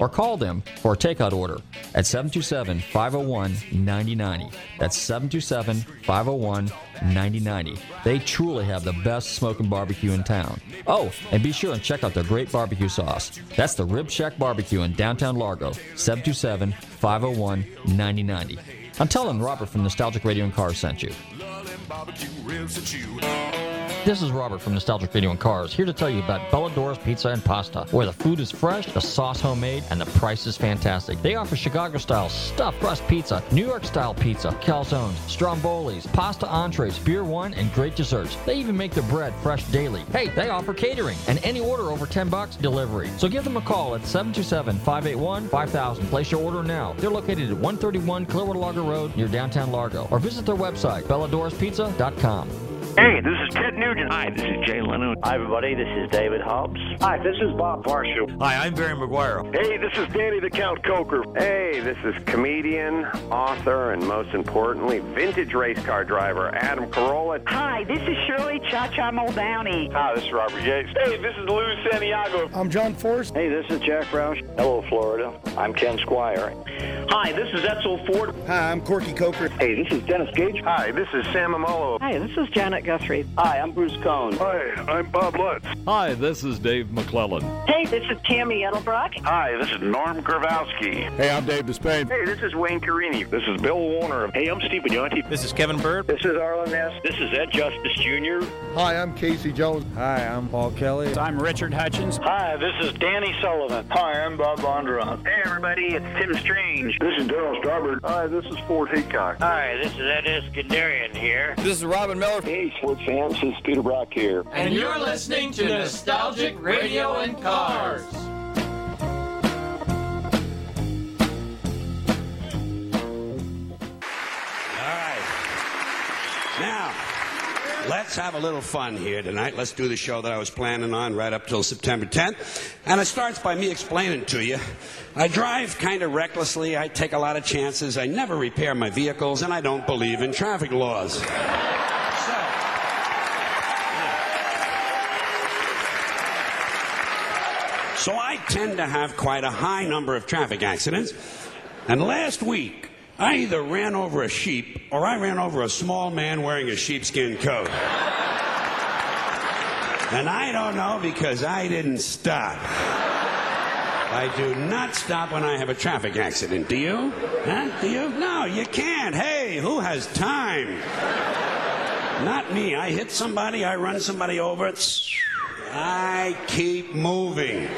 or call them for a takeout order at 727 501 9090. That's 727 501 9090. They truly have the best smoking barbecue in town. Oh, and be sure and check out their great barbecue sauce. That's the Rib Shack Barbecue in downtown Largo, 727 501 9090. I'm telling Robert from Nostalgic Radio and Cars sent you. This is Robert from Nostalgic Video and Cars, here to tell you about Bellador's Pizza and Pasta, where the food is fresh, the sauce homemade, and the price is fantastic. They offer Chicago-style stuffed crust pizza, New York-style pizza, calzones, strombolis, pasta entrees, beer one, and great desserts. They even make their bread fresh daily. Hey, they offer catering, and any order over 10 bucks, delivery. So give them a call at 727-581-5000. Place your order now. They're located at 131 Clearwater Largo Road near downtown Largo, or visit their website, belladorspizza.com. Hey, this is Ted Nugent. Hi, this is Jay Leno. Hi, everybody. This is David Hobbs. Hi, this is Bob Varsha. Hi, I'm Barry McGuire. Hey, this is Danny the Count Koker. Hey, this is comedian, author, and most importantly, vintage race car driver Adam Carolla. Hi, this is Shirley Cha Cha Muldowney. Hi, this is Robert Yates. Hey, this is Lou Santiago. I'm John Force. Hey, this is Jack Roush. Hello, Florida. I'm Ken Squier. Hi, this is Edsel Ford. Hi, I'm Corky Coker. Hey, this is Dennis Gage. Hi, this is Sam Memmolo. Hi, this is Janet Guthrie. Hi, I'm Bruce Cohn. Hi, I'm Bob Lutz. Hi, this is Dave McLellan. Hey, this is Tammy Edelbrock. Hi, this is Norm Grabowski. Hey, I'm Dave Despain. Hey, this is Wayne Carini. This is Bill Warner. Hey, I'm Steve Bignotti. This is Kevin Bird. This is Arlen Ness. This is Ed Justice Jr. Hi, I'm Casey Jones. Hi, I'm Paul Kelly. I'm Richard Hutchins. Hi, this is Danny Sullivan. Hi, I'm Bob Bondurant. Hey, everybody, it's Tim Strange. This is Darryl Starbird. Hi, this is Ford Heacock. Hi, this is Ed Iskenderian here. This is Robin Miller. Hey, sports fans, this is Peter Brock here. And you're listening to Nostalgic Radio and Cars. All right. Now, let's have a little fun here tonight. Let's do the show that I was planning on right up till September 10th. And it starts by me explaining to you. I drive kind of recklessly, I take a lot of chances, I never repair my vehicles, and I don't believe in traffic laws. So, I tend to have quite a high number of traffic accidents. And last week, I either ran over a sheep or I ran over a small man wearing a sheepskin coat. And I don't know because I didn't stop. I do not stop when I have a traffic accident. Do you? Huh? Do you? No, you can't. Hey, who has time? Not me. I hit somebody, I run somebody over. It's... I keep moving.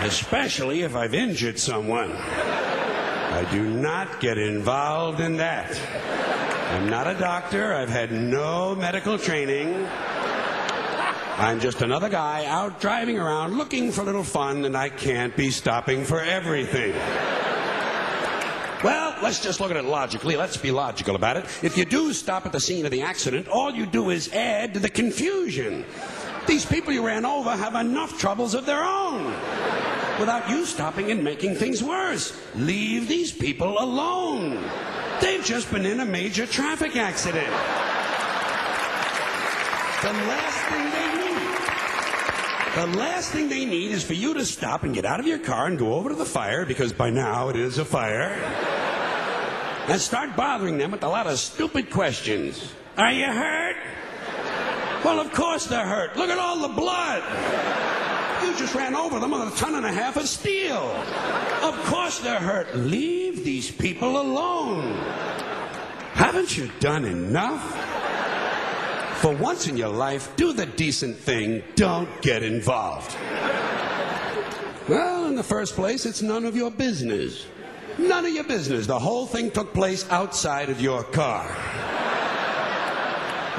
Especially if I've injured someone. I do not get involved in that. I'm not a doctor. I've had no medical training. I'm just another guy out driving around looking for a little fun, and I can't be stopping for everything. Well, let's just look at it logically. Let's be logical about it. If you do stop at the scene of the accident, all you do is add to the confusion. These people you ran over have enough troubles of their own without you stopping and making things worse. Leave these people alone. They've just been in a major traffic accident. The last thing they need, the last thing they need is for you to stop and get out of your car and go over to the fire, because by now it is a fire, and start bothering them with a lot of stupid questions. Are you hurt? Well, of course they're hurt. Look at all the blood. You just ran over them with a ton and a half of steel. Of course they're hurt. Leave these people alone. Haven't you done enough? For once in your life, do the decent thing. Don't get involved. Well, in the first place, it's none of your business. None of your business. The whole thing took place outside of your car.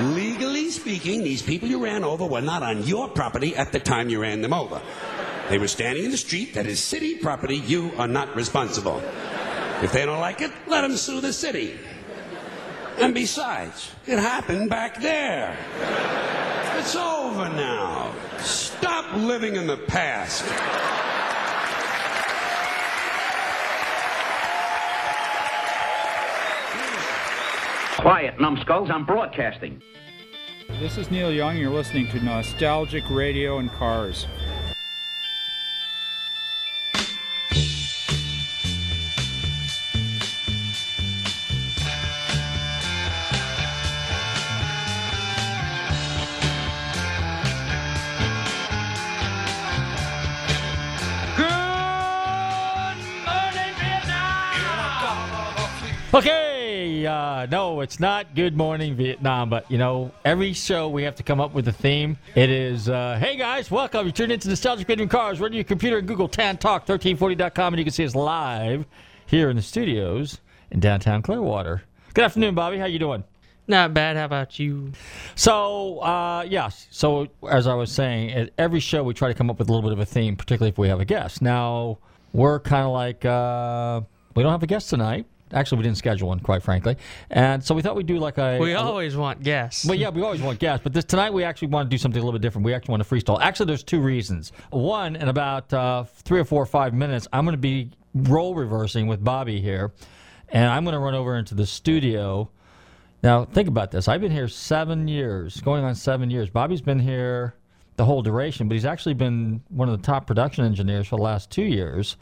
Legally speaking, these people you ran over were not on your property at the time you ran them over. They were standing in the street that is city property. You are not responsible. If they don't like it, let them sue the city. And besides, it happened back there. It's over now. Stop living in the past. Quiet, numbskulls. I'm broadcasting. This is Neil Young. You're listening to Nostalgic Radio and Cars. Okay, uh, no, it's not Good Morning Vietnam, but you know, every show we have to come up with a theme. It is, uh, hey guys, welcome. You tuned into Nostalgic and Cars. Run your computer and Google Tan Talk 1340.com, and you can see us live here in the studios in downtown Clearwater. Good afternoon, Bobby. How you doing? Not bad. How about you? So, uh, yes. So, as I was saying, at every show we try to come up with a little bit of a theme, particularly if we have a guest. Now, we're kind of like, uh, we don't have a guest tonight. Actually, we didn't schedule one, quite frankly, and so we thought we'd do like a. We a, always want guests. Well, yeah, we always want guests, but this tonight we actually want to do something a little bit different. We actually want to freestyle. Actually, there's two reasons. One, in about uh, three or four or five minutes, I'm going to be role reversing with Bobby here, and I'm going to run over into the studio. Now, think about this. I've been here seven years, going on seven years. Bobby's been here the whole duration, but he's actually been one of the top production engineers for the last two years.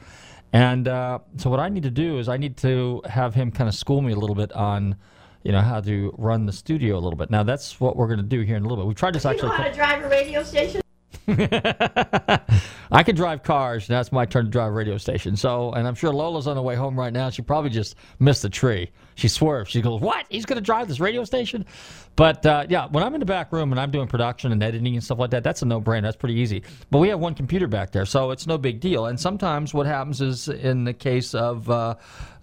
And uh, so what I need to do is I need to have him kind of school me a little bit on, you know, how to run the studio a little bit. Now that's what we're going to do here in a little bit. We've tried this you actually. Know how to drive a radio station? I can drive cars. Now it's my turn to drive radio station. So, and I'm sure Lola's on the way home right now. She probably just missed the tree. She swerved. She goes, "What? He's going to drive this radio station?" But uh, yeah, when I'm in the back room and I'm doing production and editing and stuff like that, that's a no-brainer. That's pretty easy. But we have one computer back there, so it's no big deal. And sometimes what happens is, in the case of uh,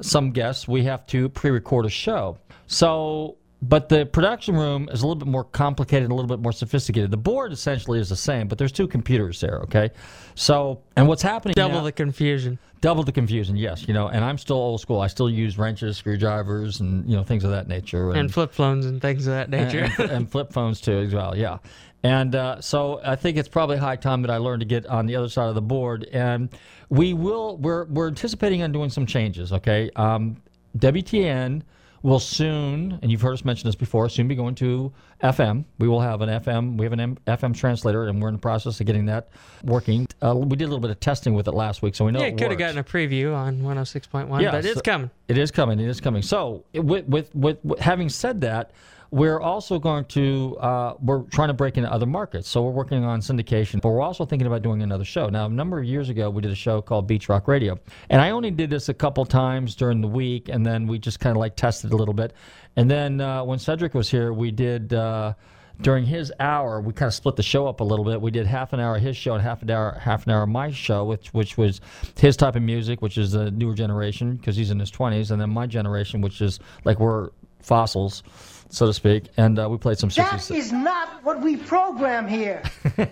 some guests, we have to pre-record a show. So but the production room is a little bit more complicated and a little bit more sophisticated. The board essentially is the same, but there's two computers there, okay? So, and what's happening Double now, the confusion. Double the confusion, yes. You know, and I'm still old school. I still use wrenches, screwdrivers, and, you know, things of that nature. And, and flip phones and things of that nature. and, and, flip phones, too, as well, yeah. And uh, so I think it's probably high time that I learn to get on the other side of the board. And we will, we're, we're anticipating on doing some changes, okay? Um, WTN will soon, and you've heard us mention this before, soon be going to FM. We will have an FM. We have an M- FM translator, and we're in the process of getting that working. Uh, we did a little bit of testing with it last week, so we know yeah, it could have gotten a preview on 106.1, yeah, but it's so coming. It is coming. It is coming. So, with, with, with, with having said that, we're also going to uh, we're trying to break into other markets. So we're working on syndication but we're also thinking about doing another show. Now a number of years ago we did a show called beach rock radio. And i only did this a couple times during the week and then we just kind of like tested a little bit. And then uh, when cedric was here we did uh, during his hour, we kind of split the show up a little bit. We did half an hour of his show and half an hour, half an hour of my show, which which was his type of music, which is the newer generation because he's in his twenties, and then my generation, which is like we're fossils so to speak, and uh, we played some. 60s. That is not what we program here.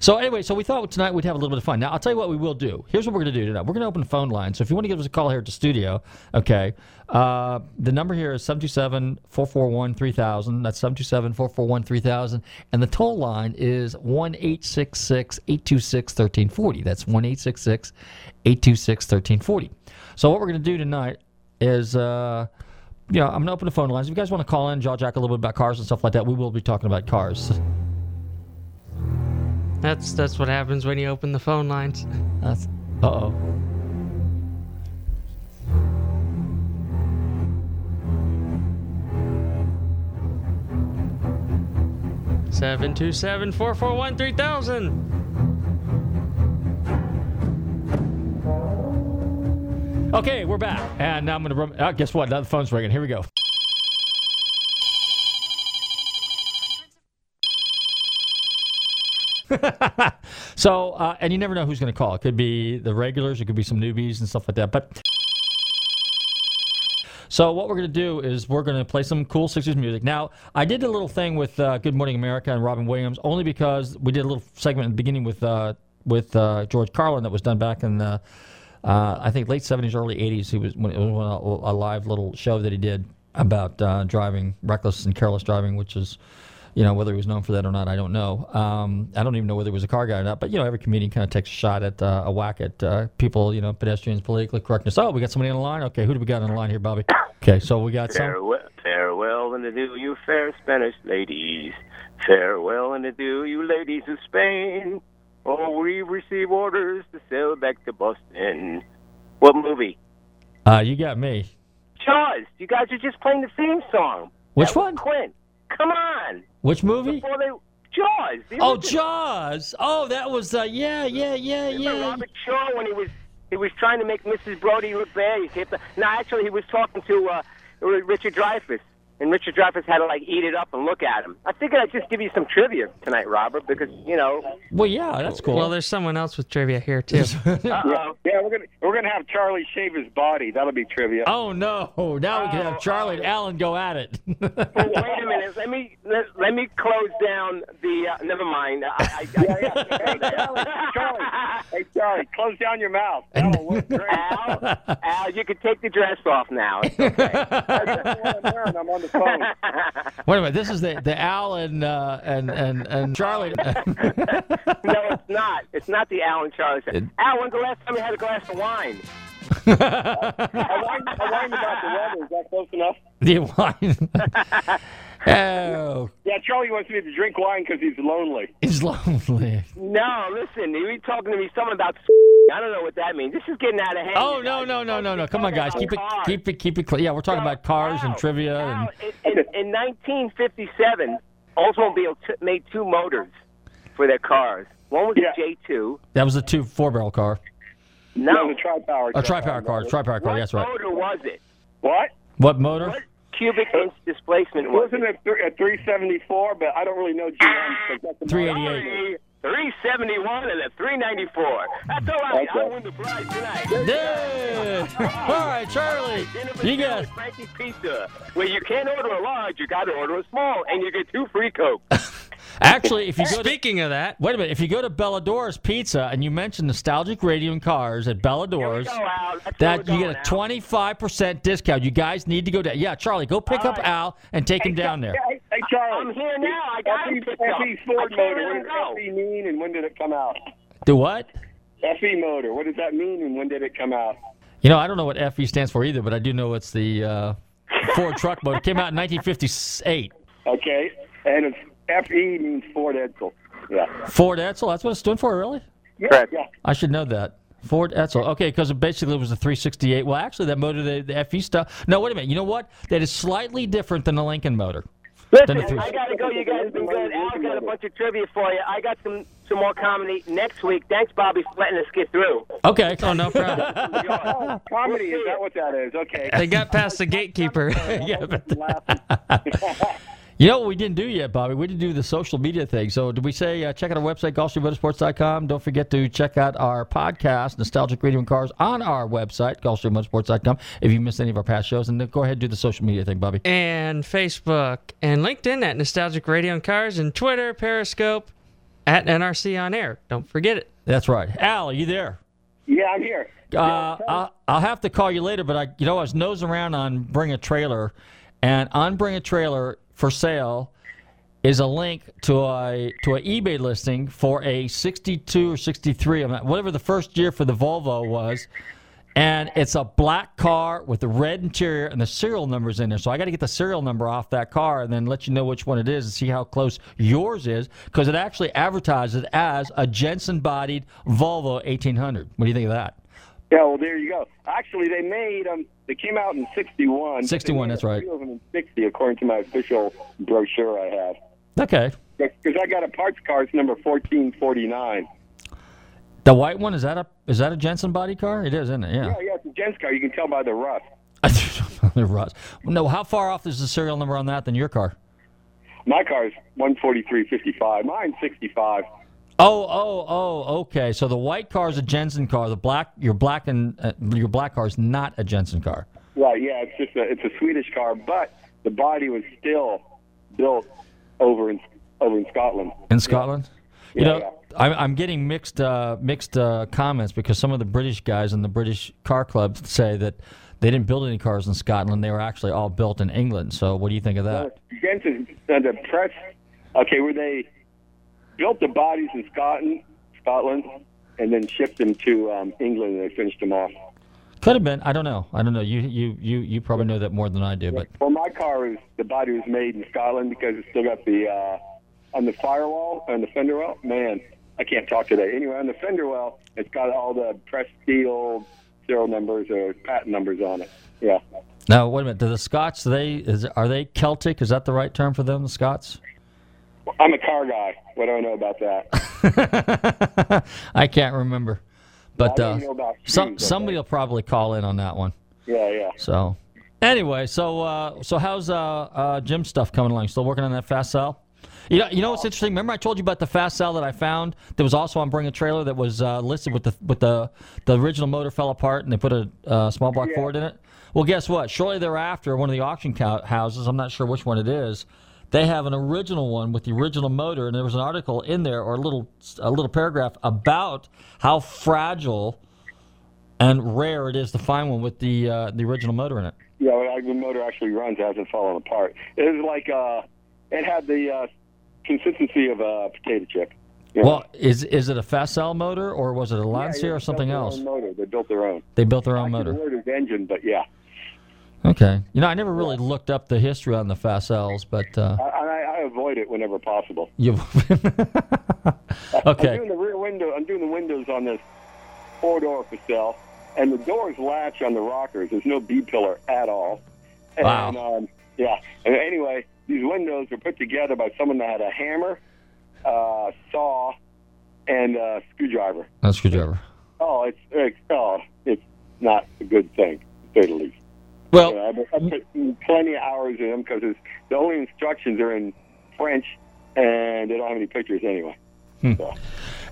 so anyway, so we thought tonight we'd have a little bit of fun. Now I'll tell you what we will do. Here's what we're going to do tonight. We're going to open the phone line. So if you want to give us a call here at the studio, okay, uh, the number here is 727-441-3000. That's 727-441-3000, and the toll line is one eight six six eight two six thirteen forty. That's one eight six six eight two six thirteen forty. So what we're going to do tonight is. Uh, yeah, I'm gonna open the phone lines. If you guys want to call in, jaw jack a little bit about cars and stuff like that, we will be talking about cars. That's that's what happens when you open the phone lines. That's uh oh. Seven two seven four four one three thousand. Okay, we're back, and now I'm gonna. Uh, guess what? Now the phone's ringing. Here we go. so, uh, and you never know who's going to call. It could be the regulars, it could be some newbies and stuff like that. But so what we're going to do is we're going to play some cool 60s music. Now, I did a little thing with uh, Good Morning America and Robin Williams only because we did a little segment in the beginning with uh, with uh, George Carlin that was done back in the uh, I think late seventies, early eighties. He was when it was a, a, live little show that he did about uh, driving, reckless and careless driving, which is. You know whether he was known for that or not, I don't know. Um, I don't even know whether he was a car guy or not. But you know, every comedian kind of takes a shot at uh, a whack at uh, people. You know, pedestrians, political correctness. Oh, we got somebody on the line. Okay, who do we got on the line here, Bobby? Okay, so we got farewell. Farewell and adieu, you fair Spanish ladies. Farewell and adieu, you ladies of Spain. Oh, we receive orders to sail back to Boston. What movie? Uh, you got me. Jaws. You guys are just playing the theme song. Which one? Quint. Come on. Which movie? Before they Jaws. The oh, Jaws. Oh, that was uh, yeah, yeah, yeah, Remember yeah. Robert Shaw when he was he was trying to make Mrs. Brody look bad. He kept no, actually he was talking to uh, Richard Dreyfuss and Richard Dreyfuss had to like eat it up and look at him. I figured I'd just give you some trivia tonight, Robert, because you know. Well, yeah, that's cool. Well, there's someone else with trivia here too. yeah, yeah, we're gonna we're gonna have Charley shave his body. That'll be trivia. Oh no! Now we can have Charley and Alan go at it. well, wait a minute. Let me let, let me close down the. Uh, never mind. I, I, yeah, yeah. Hey, Charley, Charley. Hey, Charley, close down your mouth. That'll work great. Al, Al, you can take the dress off now. It's okay. I'm on the phone. Wait a minute. This is the the Al and uh, and and and Charley. no, it's not. It's not the Al and Charley. It, Al, when's the last time you had a glass of wine? I whined, I whined about the weather. Is that close enough? The wine. Oh. Yeah, Charley wants me to drink wine because he's lonely. He's lonely. No, listen, he was talking to me something about. I don't know what that means. This is getting out of hand. Oh no no no no no! Come on, guys, keep it keep it keep it clear. Yeah, we're talking about cars and trivia. and... In, in, in 1957, Oldsmobile t- made two motors for their cars. One was yeah. a J2. That was a two four barrel car. No, no the tri-power. A tri-power car. Tri-power car. What that's right. What motor was it? What? What motor? What cubic uh, inch displacement it wasn't it? a 374, but I don't really know GM. 388. 371 and a 394. That's all right. Okay. I'll win the prize tonight. Yeah. all right, Charley. You got Frankie's Pizza, where you can't order a large, you got to order a small, and you get two free Coke. Actually, if you go speaking to, of that, wait a minute. If you go to Bellador's Pizza and you mention nostalgic radio and cars at Bellador's, that you get a twenty five percent discount. You guys need to go down. Yeah, Charley, go pick All up right. Al and take hey, him down there. Hey, hey, Charley, I'm here now. I got FE, him picked FE Ford up. motor. What does FE mean, and when did it come out? Do what? FE motor. What does that mean, and when did it come out? You know, I don't know what FE stands for either, but I do know it's the uh, Ford truck motor. It came out in 1958. Okay, and it's FE means Ford Edsel. Yeah. Ford Edsel. That's what it stood for, really? Yeah. yeah. I should know that. Ford Edsel. Okay, because basically it was a 368. Well, actually, that motor, the, the FE stuff. No, wait a minute. You know what? That is slightly different than the Lincoln motor. Listen, I gotta go. You guys have been good. Al got a bunch of trivia for you. I got some some more comedy next week. Thanks, Bobby, for letting us get through. Okay. Oh, no problem. oh, comedy is that what that is? Okay. They got past the gatekeeper. yeah. But you know what we didn't do yet, Bobby? We didn't do the social media thing. So did we say uh, check out our website, GulfstreamMotorsports.com? Don't forget to check out our podcast, Nostalgic Radio and Cars, on our website, GulfstreamMotorsports.com, if you missed any of our past shows. And then go ahead and do the social media thing, Bobby. And Facebook and LinkedIn at Nostalgic Radio and Cars and Twitter, Periscope at NRC On Air. Don't forget it. That's right. Al, are you there? Yeah, I'm here. Uh, I'll, I'll have to call you later, but I, you know, I was nosing around on Bring a Trailer, and on Bring a Trailer for sale is a link to a to an eBay listing for a 62 or 63, whatever the first year for the Volvo was, and it's a black car with the red interior and the serial numbers in there. So I got to get the serial number off that car and then let you know which one it is and see how close yours is because it actually advertises as a Jensen-bodied Volvo 1800. What do you think of that? Yeah, well, there you go. Actually, they made them. Um, they came out in '61. 61, that's right. Three of them in '60, according to my official brochure I have. Okay. Because I got a parts car. It's number 1449. The white one is that a is that a Jensen body car? It is, isn't it? Yeah. Yeah, yeah. It's a Jensen car. You can tell by the rust. the rust. No, how far off is the serial number on that than your car? My car is 143.55. Mine's 65. Oh, oh, oh, okay. So the white car is a Jensen car. The black, your black and uh, your black car is not a Jensen car. Right. Yeah. It's just a it's a Swedish car, but the body was still built over in over in Scotland. In Scotland. You know, I'm, I'm getting mixed uh, mixed uh, comments because some of the British guys in the British car clubs say that they didn't build any cars in Scotland; they were actually all built in England. So, what do you think of that? Jensen, uh, the press. Okay, were they built the bodies in Scotland, Scotland, and then shipped them to um, England, and they finished them off. Could have been. I don't know. I don't know. You you you you probably know that more than I do. But well, my car is the body was made in Scotland because it's still got the uh, on the firewall on the fender well. Man, I can't talk today. Anyway, on the fender well, it's got all the pressed steel serial numbers or patent numbers on it. Yeah. Now wait a minute. Do the Scots? They is are they Celtic? Is that the right term for them? The Scots? I'm a car guy. What do I know about that? I can't remember. But uh, some somebody will probably call in on that one. Yeah, yeah. So anyway, so uh, so how's uh, uh, Jim stuff coming along? Still working on that Facel? You know, you know what's interesting? Remember I told you about the Facel that I found that was also on Bring a Trailer that was uh, listed with the with the the original motor fell apart and they put a uh, small block yeah. Ford in it. Well, guess what? Shortly thereafter, one of the auction houses, I'm not sure which one it is, they have an original one with the original motor, and there was an article in there or a little a little paragraph about how fragile and rare it is to find one with the uh, the original motor in it. Yeah, well, the motor actually runs, it hasn't fallen apart. It was like uh, it had the uh, consistency of a potato chip. Know? Well, is is it a fast motor or was it a Lancia yeah, yeah, or something else? motor. They built their own. They built their own Actually, motor. Engine, but yeah. Okay. You know, I never really looked up the history on the Facels, but uh, I, I avoid it whenever possible. You. okay. I'm doing the rear window. I'm doing the windows on this four door for sale, and the doors latch on the rockers. There's no B pillar at all. And, wow. Um, yeah. And anyway, these windows were put together by someone that had a hammer, uh, saw, and a screwdriver. A screwdriver. Oh, it's, it's oh, it's not a good thing, to say the least. Well, yeah, I put plenty of hours in them because the only instructions are in French, and they don't have any pictures anyway. Hmm. So.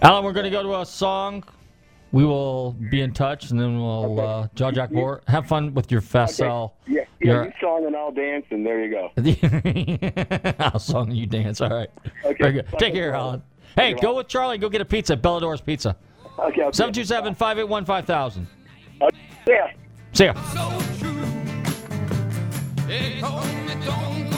Alan, we're going to go to a song. We will be in touch, and then we'll okay. uh, jaw jack more. Have fun with your fast okay. cell. Yeah, yeah your... you song and I'll dance, and there you go. I'll song and you dance. All right. Okay. Very good. Take care, Alan. Hey, go with Charley. Go get a pizza at Bellador's Pizza. Okay. 727 581 5000. Yeah. See ya. They told me don't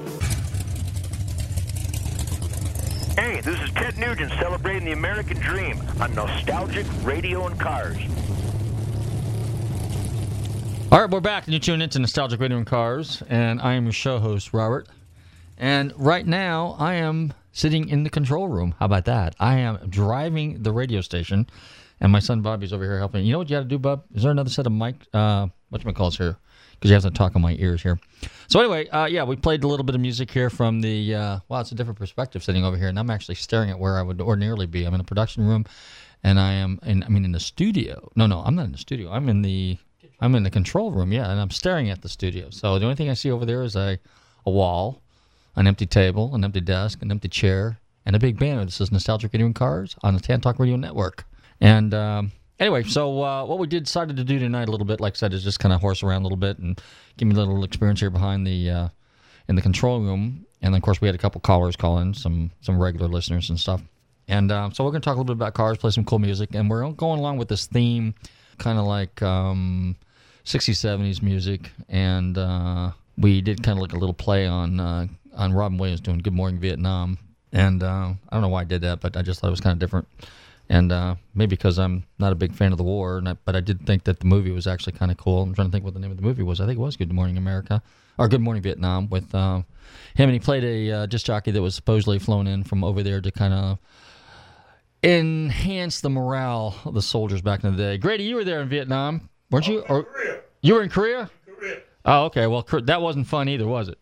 Hey, this is Ted Nugent celebrating the American dream on Nostalgic Radio and Cars. All right, we're back, and you're tune into Nostalgic Radio and Cars, and I am your show host, Robert. And right now, I am sitting in the control room. How about that? I am driving the radio station, and my son Bobby's over here helping. You know what you got to do, Bob? Is there another set of mic? Uh, what's my calls here? Because you have to talk on my ears here. So anyway, uh, yeah, we played a little bit of music here from the. Uh, wow, it's a different perspective sitting over here, and I'm actually staring at where I would ordinarily be. I'm in a production room, and I am. In, I mean, in the studio. No, no, I'm not in the studio. I'm in the. I'm in the control room. Yeah, and I'm staring at the studio. So the only thing I see over there is a, a wall, an empty table, an empty desk, an empty chair, and a big banner that says Nostalgic Radio Cars on the Tan Talk Radio Network. And um, anyway, so uh, what we did decided to do tonight a little bit, like I said, is just kind of horse around a little bit and give me a little experience here behind the uh, in the control room. And then, of course, we had a couple callers call in, some some regular listeners and stuff. And uh, so we're going to talk a little bit about cars, play some cool music, and we're going along with this theme, kind of like um, 60s, 70s music. And uh, we did kind of like a little play on uh, on Robin Williams doing Good Morning Vietnam. And uh, I don't know why I did that, but I just thought it was kind of different. And uh, maybe because I'm not a big fan of the war, and I, but I did think that the movie was actually kind of cool. I'm trying to think what the name of the movie was. I think it was Good Morning America, or Good Morning Vietnam, with uh, him, and he played a uh, disc jockey that was supposedly flown in from over there to kind of enhance the morale of the soldiers back in the day. Grady, you were there in Vietnam, weren't you? Or you were in Korea? Korea. Oh, okay. Well, that wasn't fun either, was it?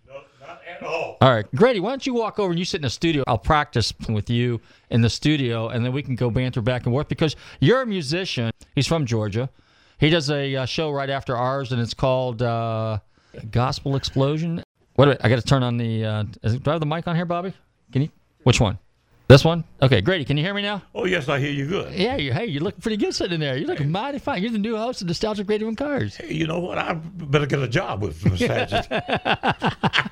At all. All right, Grady, why don't you walk over and you sit in the studio? I'll practice with you in the studio, and then we can go banter back and forth because you're a musician. He's from Georgia. He does a uh, show right after ours, and it's called uh, Gospel Explosion. What do I, I got to turn on the? Uh, is, do I have the mic on here, Bobby? Can you? Which one? This one? Okay, Grady, can you hear me now? Oh yes, I hear you good. Yeah, you, hey, you look pretty good sitting there. You're look mighty fine. You're the new host of Nostalgic Radio and Cars. Hey, you know what? I better get a job with Nostalgic.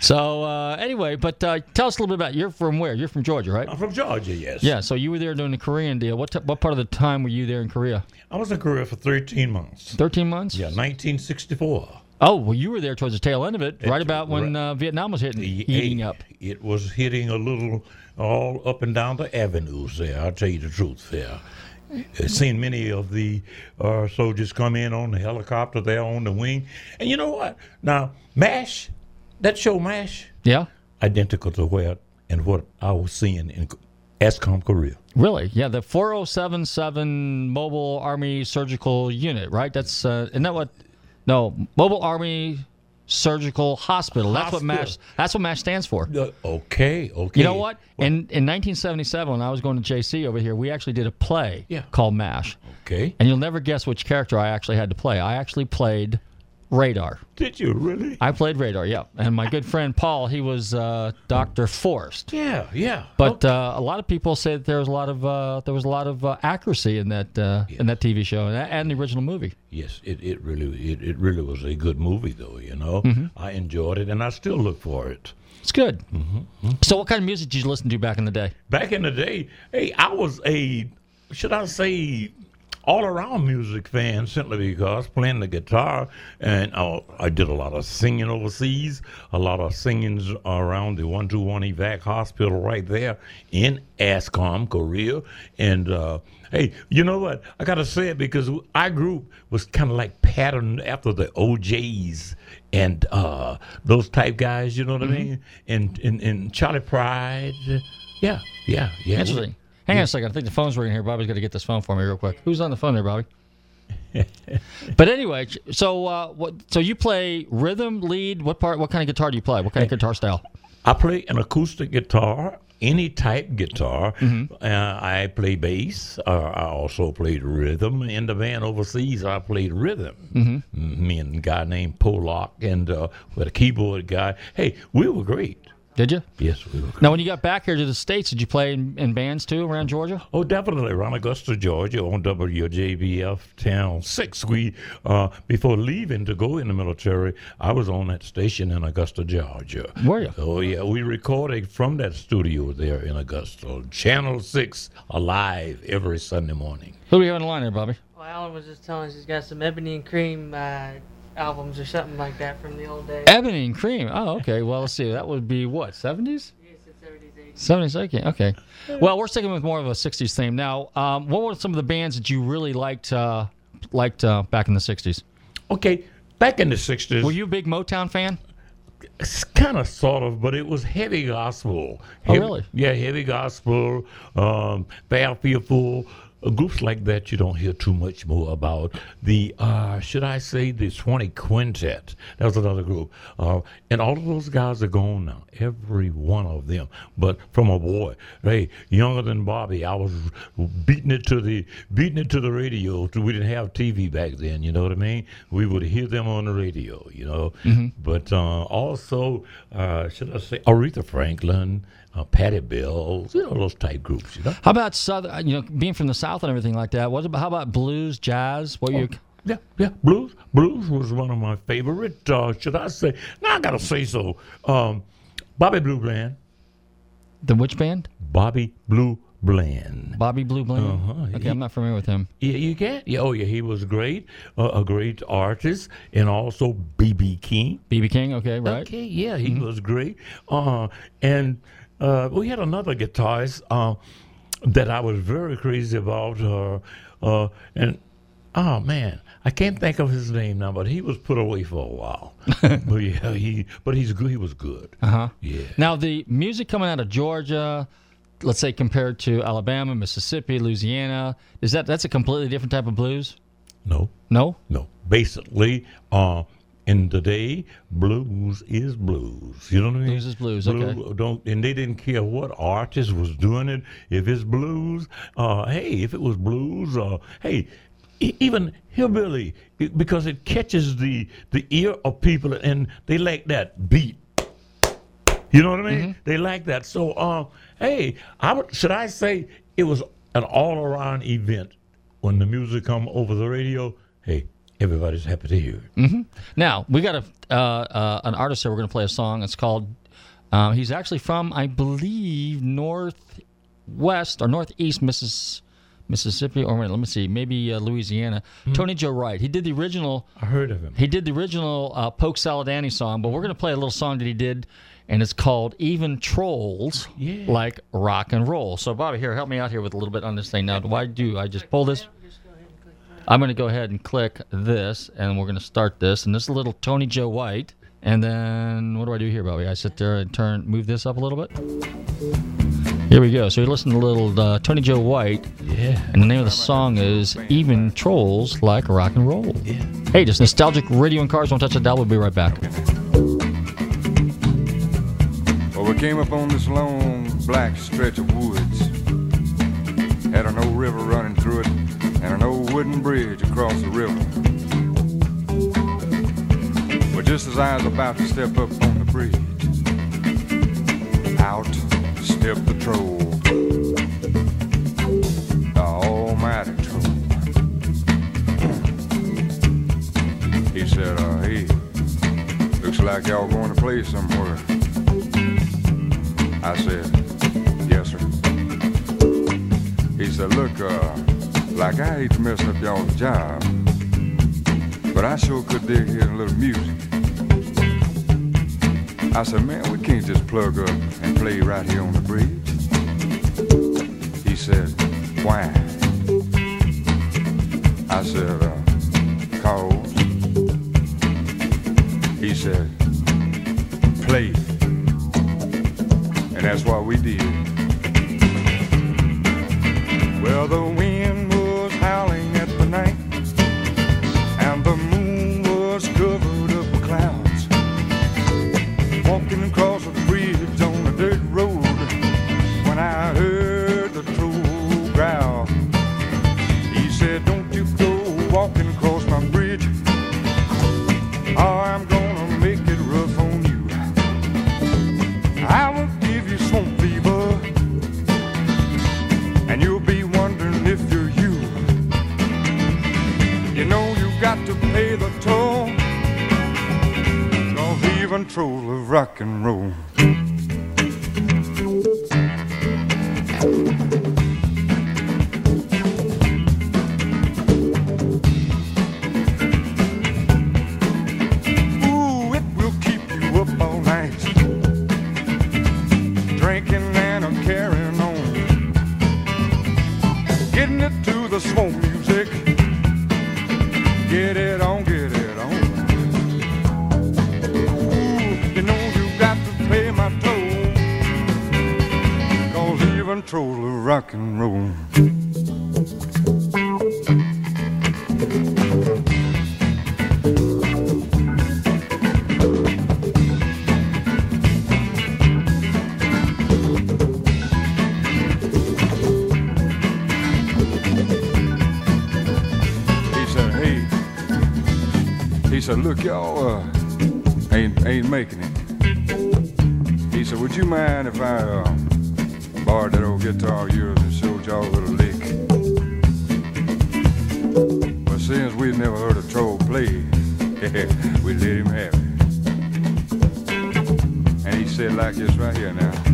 So uh, anyway, but uh, tell us a little bit about you're from where? You're from Georgia, right? I'm from Georgia, yes. Yeah. So you were there during the Korean deal. What t- what part of the time were you there in Korea? I was in Korea for 13 months. 13 months? Yeah, 1964. Oh well, you were there towards the tail end of it, right about when uh, Vietnam was hitting, heating up. It was hitting a little all up and down the avenues there. I'll tell you the truth there. I've seen many of the uh, soldiers come in on the helicopter there on the wing. And you know what? Now, MASH, that show MASH, Yeah. identical to where and what I was seeing in Ascom Korea. Really? Yeah. The 4077 Mobile Army Surgical Unit, right? That's uh, isn't that what? No, Mobile Army Surgical Hospital. That's what MASH. That's what MASH stands for. Uh, okay, okay. You know what? In in 1977, when I was going to JC over here, we actually did a play Yeah. called MASH. Okay. And you'll never guess which character I actually had to play. I actually played Radar. Did you really? I played Radar, yeah. And my good friend Paul, he was uh, Doctor Forrest. Yeah, yeah. But uh, a lot of people say that there was a lot of uh, there was a lot of uh, accuracy in that uh, in that TV show and, and the original movie. Yes, it, it really it, it really was a good movie though. You know, Mhm. I enjoyed it, and I still look for it. It's good. Mm-hmm. So, what kind of music did you listen to back in the day? Back in the day, hey, I was a should I say all around music fan simply because playing the guitar and uh, I did a lot of singing overseas, a lot of singings around the 121 Evac Hospital right there in Ascom, Korea. And uh, hey, you know what? I got to say it because our group was kind of like patterned after the O'Jays and uh, those type guys, you know what I mean? And, and, and Charley Pride. Yeah, yeah, yeah. Interesting. Hang on a second. I think the phone's ringing here. Bobby's got to get this phone for me real quick. Who's on the phone there, Bobby? but anyway, so uh, what? So you play rhythm, lead. What part? What kind of guitar do you play? What kind of guitar style? I play an acoustic guitar, any type guitar. Uh, I play bass. Uh, I also played rhythm. In the band overseas, I played rhythm. Mhm. Me and a guy named Pollock and uh, with a keyboard guy. Hey, we were great. Did you? Yes, we were. Now, when you got back here to the states, did you play in, in bands too around Georgia? Oh, definitely. Around Augusta, Georgia, on WJBF Town 6. We, uh, before leaving to go in the military, I was on that station in Augusta, Georgia. Were you? Oh, yeah. We recorded from that studio there in Augusta. Channel 6, alive every Sunday morning. Who do we have on the line there, Bobby? Well, Alan was just telling us he's got some Ebony and Cream uh, albums or something like that from the old days. Ebony and Cream. Oh, okay. Well, let's see. That would be what, 70s? Yes, it's 70s, 80s. 70s, okay. okay. Well, we're sticking with more of a 60s theme. Now, um, what were some of the bands that you really liked uh, liked uh, back in the 60s? Okay, back in the 60s. Were you a big Motown fan? kind of, sort of, but it was heavy gospel. Oh, really? Yeah, heavy gospel, um, Bad Fearful. Groups like that you don't hear too much more about. The, uh, should I say, the 20 Quintet. That was another group. Uh, and all of those guys are gone now, every one of them. But from a boy, hey, younger than Bobby, I was beating it to the beating it to the radio. We didn't have TV back then, you know what I mean? We would hear them on the radio, you know. Mhm. But uh, also, uh, should I say, Aretha Franklin, uh, Patty Mills, you know, those type groups, you know. How about Southern, you know, being from the South and everything like that? What about, how about blues, jazz? What you. Yeah, yeah, blues. Blues was one of my favorite. Uh, should I say? Now I gotta say so. Um, Bobby Blue Bland. The which band? Bobby Blue Bland. Bobby Blue Bland? Uh-huh. Okay, He- I'm not familiar with him. Yeah, you can't. Yeah, oh yeah, he was great, uh, a great artist, and also BB King. BB King, okay, right. Okay, yeah, he was great. Uh, and uh, we had another guitarist uh, that I was very crazy about. Uh, uh, and oh man, I can't think of his name now, but he was put away for a while. but yeah, he but he's. He was good. Uh huh. Yeah. Now the music coming out of Georgia, let's say compared to Alabama, Mississippi, Louisiana, is that that's a completely different type of blues? No. No. No. Basically, uh, in today, blues is blues. You know what I mean? Blues is blues, okay. Don't and they didn't care what artist was doing it. If it's blues, uh, hey, if it was blues, uh, hey, even hillbilly, because it catches the the ear of people and they like that beat. You know what I mean? They like that. So, uh, hey, I would, should I say it was an all around event when the music come over the radio? Hey, everybody's happy to hear it. hmm Now we got a uh, uh, an artist here. We're going to play a song. It's called. Uh, he's actually from, I believe, northwest or northeast Missis, Mississippi, or wait, let me see, maybe uh, Louisiana. Tony Joe White. He did the original. I heard of him. He did the original uh, Polk Salad Annie song, but we're going to play a little song that he did, and it's called "Even Trolls Yeah. Like Rock and Roll." So, Bobby, here, help me out here with a little bit on this thing. Now, why do I just pull this? I'm going to go ahead and click this, and we're going to start this. And this is a little Tony Joe White. And then what do I do here, Bobby? I sit there and turn, move this up a little bit. Here we go. So you're listening to a little uh, Tony Joe White. Yeah. And the name of the song is Even Trolls Like Rock and Roll. Yeah. Hey, just nostalgic radio and cars. Don't touch the dial. We'll be right back. Well, we came up on this long black stretch of woods. Had an old river running through it and an old wooden bridge across the river. But just as I was about to step up on the bridge, out stepped the troll. The almighty troll. He said, uh, hey, looks like y'all going to play somewhere. I said, yes, sir. He said, look, uh, Like I hate to mess up y'all's job, but I sure could dig hearing a little music. I said, man, we can't just plug up and play right here on the bridge. He said, why? I said, uh, cause. He said, play. And that's what we did. Well, the wind and. Said, look, y'all uh, ain't ain't making it. He said, would you mind if I uh, borrowed that old guitar of yours and showed y'all a little lick? Well, since we'd never heard a troll play, we let him have it. And he said like this right here now.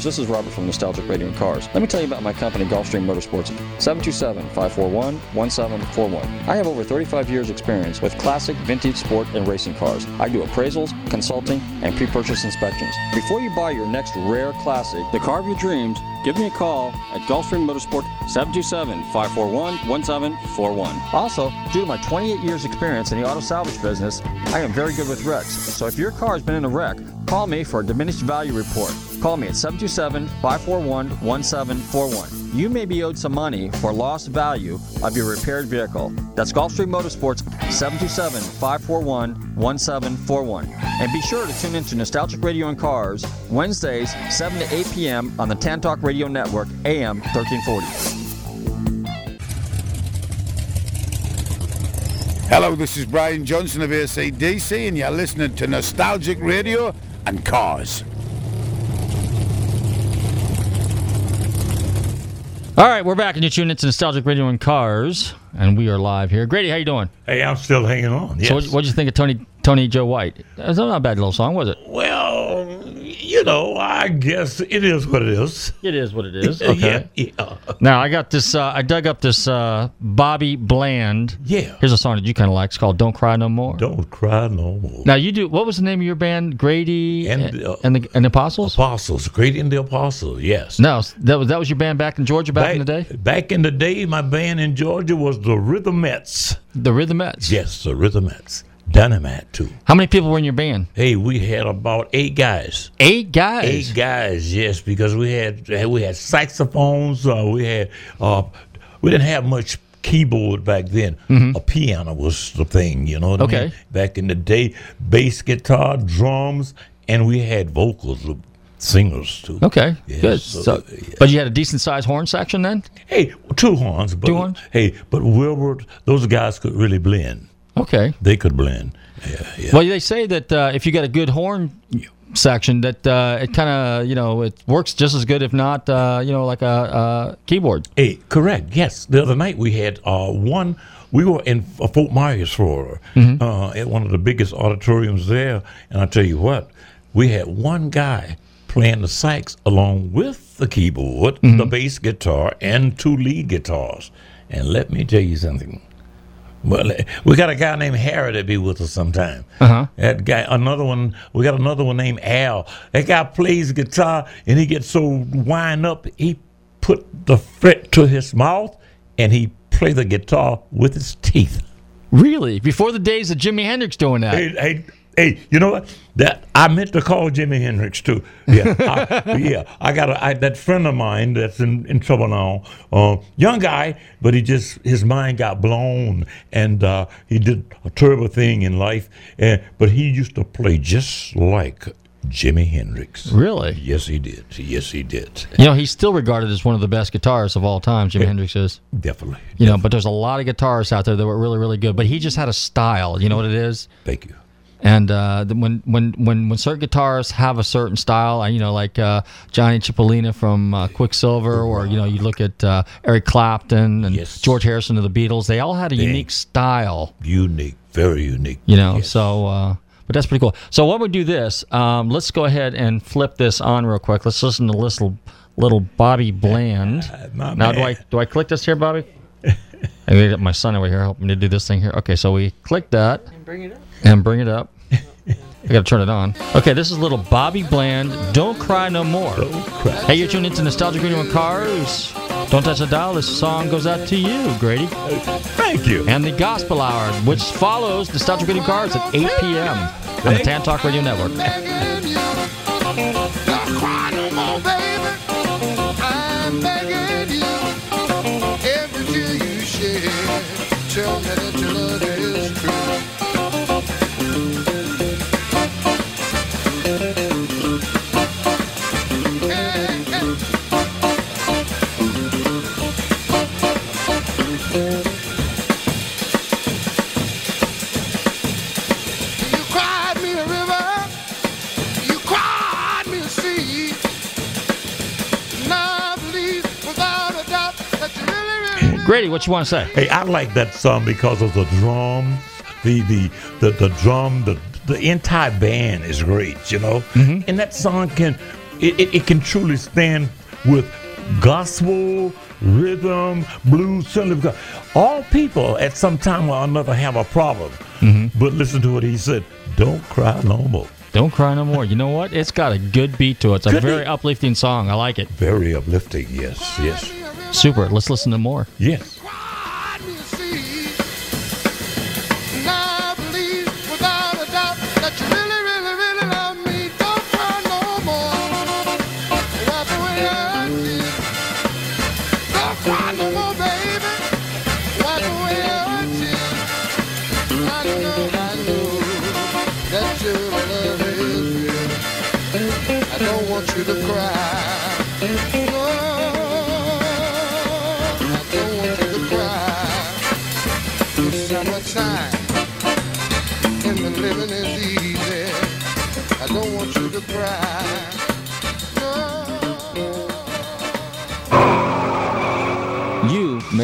Listeners, this is Robert from Nostalgic Radio and Cars. Let me tell you about my company, Gulfstream Motorsports, 727-541-1741. I have over 35 years experience with classic, vintage, sport, and racing cars. I do appraisals, consulting, and pre-purchase inspections. Before you buy your next rare classic, the car of your dreams, give me a call at Gulfstream Motorsport, 727-541-1741. Also, due to my 28 years experience in the auto salvage business, I am very good with wrecks. So if your car has been in a wreck, call me for a diminished value report. Call me at 727 541 1741. You may be owed some money for lost value of your repaired vehicle. That's Gulfstream Motorsports 727 541 1741. And be sure to tune in to Nostalgic Radio and Cars Wednesdays, 7 to 8 p.m. on the Tantalk Radio Network, AM 1340. Hello, this is Brian Johnson of ACDC, and you're listening to Nostalgic Radio and Cars. All right, we're back, and you're tuning into Nostalgic Radio and Cars, and we are live here. Grady, how you doing? Hey, I'm still hanging on. Yes. So, what what'd you think of Tony Tony Joe White? It's not a bad little song, was it? Well, you know, I guess it is what it is. It is what it is. Okay. yeah, yeah. Now I got this. Uh, I dug up this uh, Bobby Bland. Yeah. Here's a song that you kind of like. It's called "Don't Cry No More." Don't cry no more. Now you do. What was the name of your band? Grady And, uh, and the and the Apostles. Apostles, Grady and the Apostles. Yes. No, that was that was your band back in Georgia back, in the day. Back in the day, my band in Georgia was the Rhythmettes. The Rhythmettes. Yes, the Rhythmettes. Dynamite too. How many people were in your band? Hey, we had about eight guys. Eight guys. Eight guys, yes, because we had we had saxophones. Uh, we had uh, we didn't have much keyboard back then. A piano was the thing, you know what I Okay. mean? Back in the day, bass guitar, drums, and we had vocals, singers too. Okay, Yes, good. so, So, but you had a decent sized horn section then. Hey, two horns, but Two horns? hey, but Wilbur, those guys could really blend. Okay. They could blend. Yeah, yeah. Well, they say that uh, if you got a good horn section, that uh, it kind of you know it works just as good, if not uh, you know like a, a keyboard. Hey, correct. Yes. The other night we had uh, one. We were in uh, Fort Myers, Florida, Mm-hmm. uh, at one of the biggest auditoriums there. And I tell you what, we had one guy playing the sax along with the keyboard, Mm-hmm. the bass guitar, and two lead guitars. And let me tell you something. Well, we got a guy named Harry that be with us sometime. Uh-huh. That guy, another one. We got another one named Al. That guy plays guitar and he gets so wind up, he put the fret to his mouth and he play the guitar with his teeth. Really, before the days of Jimi Hendrix doing that. Hey, hey, hey, you know what? That I meant to call Jimi Hendrix too. Yeah, I, yeah. I got a, I, that friend of mine that's in, in trouble now. Uh, young guy, but he just his mind got blown, and uh, he did a terrible thing in life. And but he used to play just like Jimi Hendrix. Really? Yes, he did. Yes, he did. You know, he's still regarded as one of the best guitarists of all time. Jimi Hendrix is. Definitely. You know, but there's a lot of guitarists out there that were really, really good. But he just had a style. You know what it is? Thank you. And uh, when when when when certain guitarists have a certain style, uh, you know, like uh, Johnny Cipollina from uh, Quicksilver, or you know, you look at uh, Eric Clapton and George Harrison of the Beatles. They all had a They- unique style. Unique, very unique. You know, so uh, but that's pretty cool. So why don't we do this? Um, let's go ahead and flip this on real quick. Let's listen to little little Bobby Bland. my now do. I do I click this here, Bobby? I got my son over here helping me to do this thing here. Okay, so we click that And bring it up. And bring it up. I gotta turn it on. Okay, this is little Bobby Bland. Don't cry no more. Hey, you're tuned into Nostalgic Radio and Cars. Don't touch the dial. This song goes out to you, Grady. Thank you. And the Gospel Hour, which follows Nostalgic Radio Cars at 8 p.m. on the Tan Talk Radio Network. Grady, what you want to say? Hey, I like that song because of the drum, the the the, the drum, the the entire band is great, you know. Mm-hmm. And that song can it, it, it can truly stand with gospel, rhythm, blues, simply because all people at some time or another have a problem. Mm-hmm. But listen to what he said: "Don't cry no more." Don't cry no more. You know what? It's got a good beat to it. It's a Good very beat. uplifting song. I like it. Very uplifting. Yes, yes, Super. Let's listen to more. yes. Don't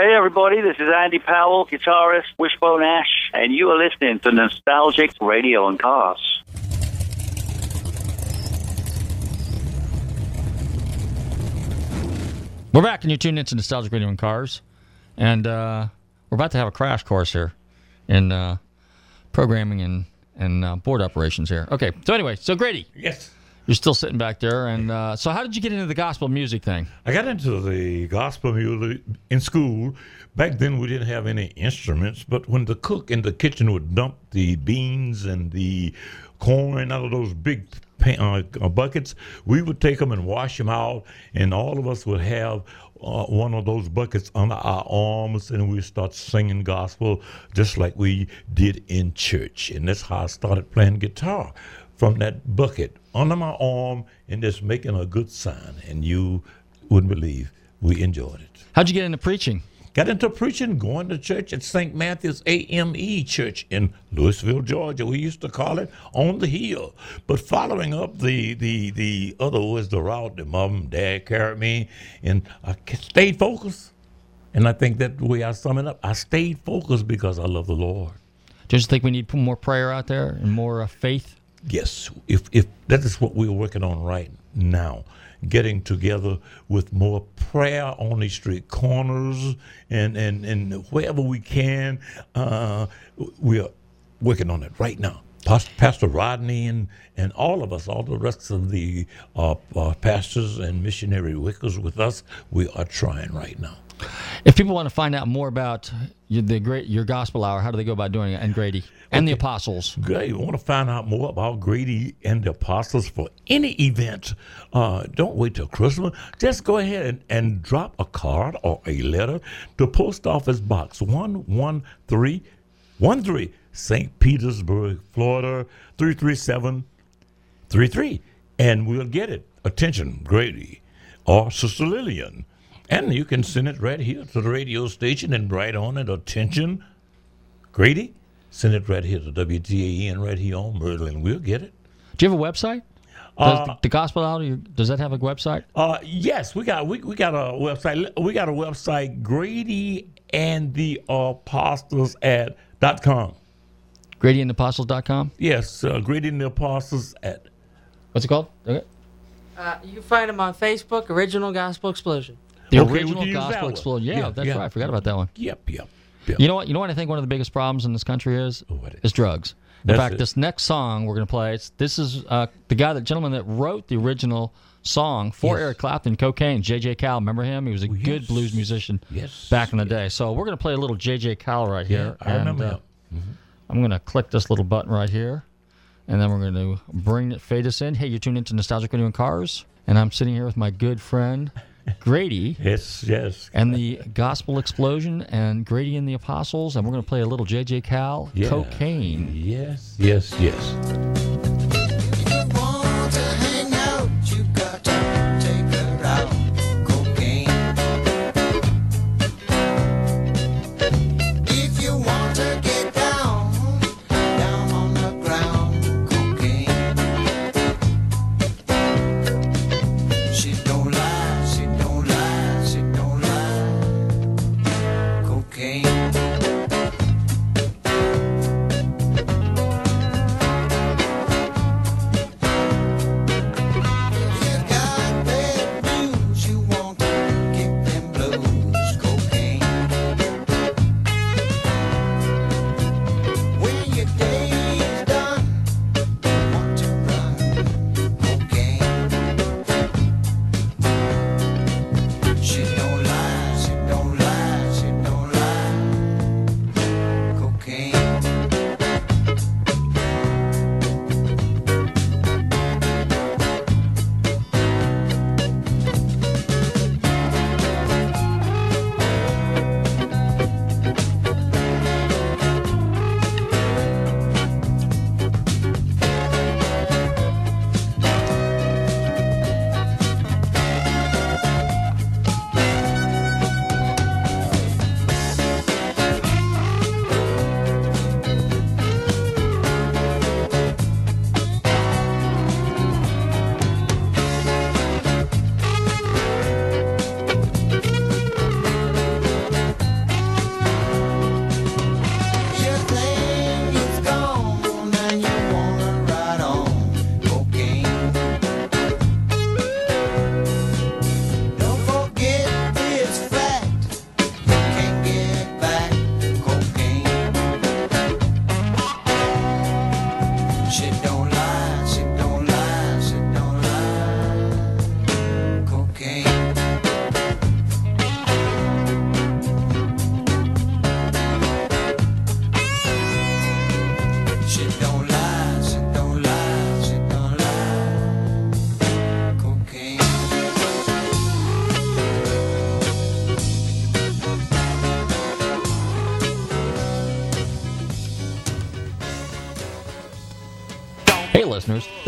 Hey everybody, this is Andy Powell, guitarist, Wishbone Ash, and you are listening to Nostalgic Radio and Cars. We're back, and you're tuned into Nostalgic Radio and Cars, and uh, we're about to have a crash course here in uh, programming and and uh, board operations here. Okay, so anyway, so Grady, Yes. You're still sitting back there, and uh, so how did you get into the gospel music thing? I got into the gospel music in school. Back then, we didn't have any instruments, but when the cook in the kitchen would dump the beans and the corn out of those big pa- uh, buckets, we would take them and wash them out, and all of us would have uh, one of those buckets under our arms, and we start singing gospel just like we did in church. And that's how I started playing guitar from that bucket under my arm and just making a good sign. And you wouldn't believe we enjoyed it. How'd you get into preaching? Got into preaching, going to church at St. Matthew's AME Church in Louisville, Georgia. We used to call it on the hill. But following up the the the other was the route that mom and dad carried me, and I stayed focused. And I think that the way I sum it up, I stayed focused because I love the Lord. Do you just think we need more prayer out there and more uh, faith? Yes, if if that is what we're working on right now, getting together with more prayer on the street corners and and and wherever we can, uh, we are working on it right now. Pastor Rodney and and all of us, all the rest of the uh, uh, pastors and missionary workers with us, we are trying right now. If people want to find out more about your, the great your gospel hour, how do they go about doing it? And Grady and the apostles. Great. You want to find out more about Grady and the Apostles for any event? Uh, don't wait till Christmas. Just go ahead and, and drop a card or a letter to Post Office Box 11313, St. Petersburg, Florida 33733. And we'll get it. Attention, Grady or Sister Lillian. And you can send it right here to the radio station and write on it, attention, Grady. Send it right here to WTAN right here on Merlin. We'll get it. Do you have a website? Does Uh, the, the gospel hour does that have a website? Uh, yes, we got we, we got a website. We got a website, Grady and the Apostles at dot com. Grady and the Apostles dot com. Yes, uh, Grady and the Apostles at What's it called? Okay. Uh, you can find them on Facebook, Original Gospel Explosion. The Okay, original can use that gospel explosion. Yeah, Yeah, that's yeah, right. I forgot about that one. Yep, yep. You know what? You know what I think one of the biggest problems in this country is? is? drugs. In That's fact, it. this next song we're going to play, it's, this is uh, the guy, the gentleman that wrote the original song for Yes. Eric Clapton, Cocaine, J.J. Cale. Remember him? He was a good blues musician Yes, back in the day. So we're going to play a little J.J. Cale right here. I remember and, uh, him. Mm-hmm. I'm going to click this little button right here, and then we're going to bring it, fade us in. Hey, you're tuned into Nostalgic Radio and Cars, and I'm sitting here with my good friend Grady. Yes, yes. And the Gospel Explosion and Grady and the Apostles, and we're going to play a little J.J. Cale, Yeah. Cocaine. Yes, yes, yes.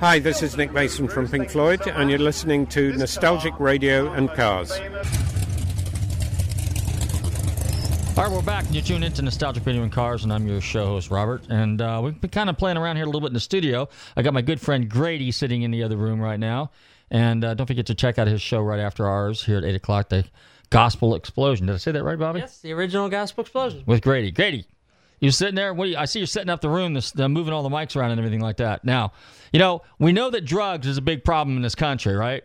Hi, this is Nick Mason from Pink Floyd, and you're listening to Nostalgic Radio and Cars. All right, we're back. You tune into Nostalgic Radio and Cars, and I'm your show host, Robert. And uh, we've been kind of playing around here a little bit in the studio. I got my good friend Grady sitting in the other room right now. And uh, don't forget to check out his show right after ours here at 8 o'clock, the Gospel Explosion. Did I say that right, Bobby? Yes, the original Gospel Explosion. With Grady. Grady, you sitting there? You, I see you're setting up the room, this, uh, moving all the mics around and everything like that. Now, you know, we know that drugs is a big problem in this country, right?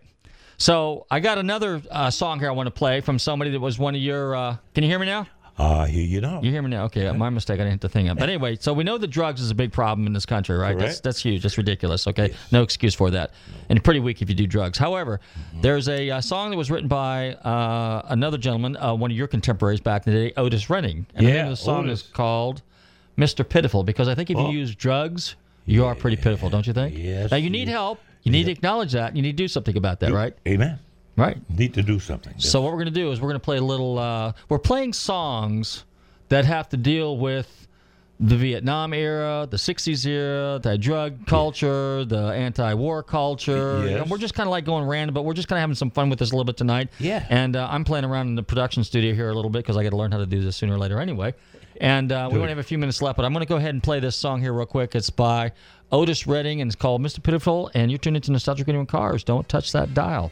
So I got another uh, song here I want to play from somebody that was one of your. Uh, can you hear me now? I hear you now. You hear me now? Okay, my mistake. I didn't hit the thing up. But anyway, so we know that drugs is a big problem in this country, right? That's Correct. that's huge. That's ridiculous. Okay, no excuse for that. And pretty weak if you do drugs. However, Mm-hmm. there's a, uh song that was written by uh, another gentleman, uh, one of your contemporaries back in the day, Otis Redding. And the name Yeah, of the song Otis. is called "Mr. Pitiful" because I think if Oh. you use drugs, you are pretty pitiful, don't you think? Yes, Now you need help. You need to acknowledge that. You need to do something about that, right? Amen. Right. Need to do something. So what we're going to do is we're going to play a little. Uh, we're playing songs that have to deal with the Vietnam era, the '60s era, the drug culture, the anti-war culture. You know, we're just kind of like going random, but we're just kind of having some fun with this a little bit tonight. Yeah. And uh, I'm playing around in the production studio here a little bit because I got to learn how to do this sooner or later anyway. And uh, we Do only have a few minutes left, but I'm going to go ahead and play this song here real quick. It's by Otis Redding and it's called "Mr. Pitiful." And you're tuned into Nostalgic Radio and Cars. Don't touch that dial.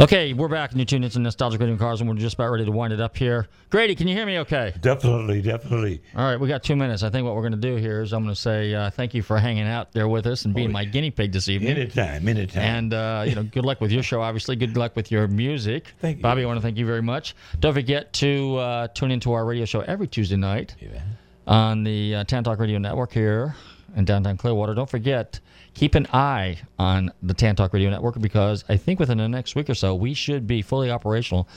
Okay, we're back, and you tuned into Nostalgic Radio Cars, and we're just about ready to wind it up here. Grady, can you hear me okay? Definitely, definitely. All right, we got two minutes. I think what we're going to do here is I'm going to say uh, thank you for hanging out there with us and being my guinea pig this evening. Anytime, anytime. And uh, you know, good luck with your show. Obviously, good luck with your music. Thank you. Bobby. I want to thank you very much. Don't forget to uh, tune into our radio show every Tuesday night on the uh, Tan Talk Radio Network here in downtown Clearwater. Don't forget, keep an eye on the Tan Talk Radio Network because I think within the next week or so we should be fully operational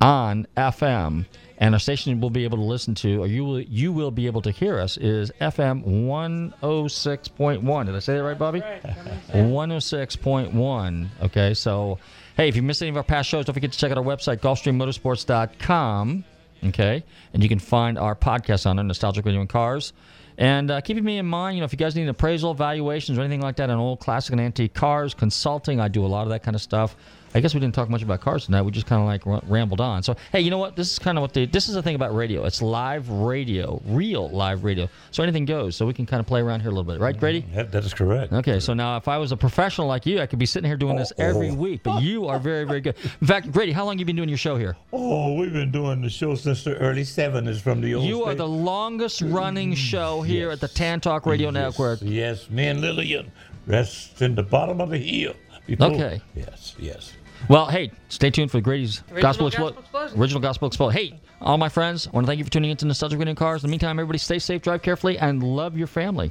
on FM, and our station will be able to listen to, or you will you will be able to hear us is FM 106.1. Did I say that right, Bobby? 106.1. Okay, so hey, if you missed any of our past shows, don't forget to check out our website, GulfstreamMotorsports.com. Okay, and you can find our podcast on Nostalgic Radio and Cars. And uh, keeping me in mind, you know, if you guys need appraisal, evaluations, or anything like that on old classic and antique cars, consulting, I do a lot of that kind of stuff. I guess we didn't talk much about cars tonight. We just kind of like r- rambled on. So, hey, you know what? This is kind of what the this is the thing about radio. It's live radio, real live radio. So anything goes. So we can kind of play around here a little bit, right, Grady? That, that is correct. Okay, so now if I was a professional like you, I could be sitting here doing this every oh. week. But you are very, very good. In fact, Grady, how long you been doing your show here? Oh, we've been doing the show since the early 70s from the old You are the longest running mm, show here at the Tan Talk Radio Network. Yes, me and Lillian rest in the bottom of the hill. Before- Okay. Yes, yes. Well, hey, stay tuned for Grady's Original Gospel, Gospel Explosion. Original Gospel Explosion. Hey, all my friends, I want to thank you for tuning into Nostalgic Radio Cars. In the meantime, everybody stay safe, drive carefully, and love your family.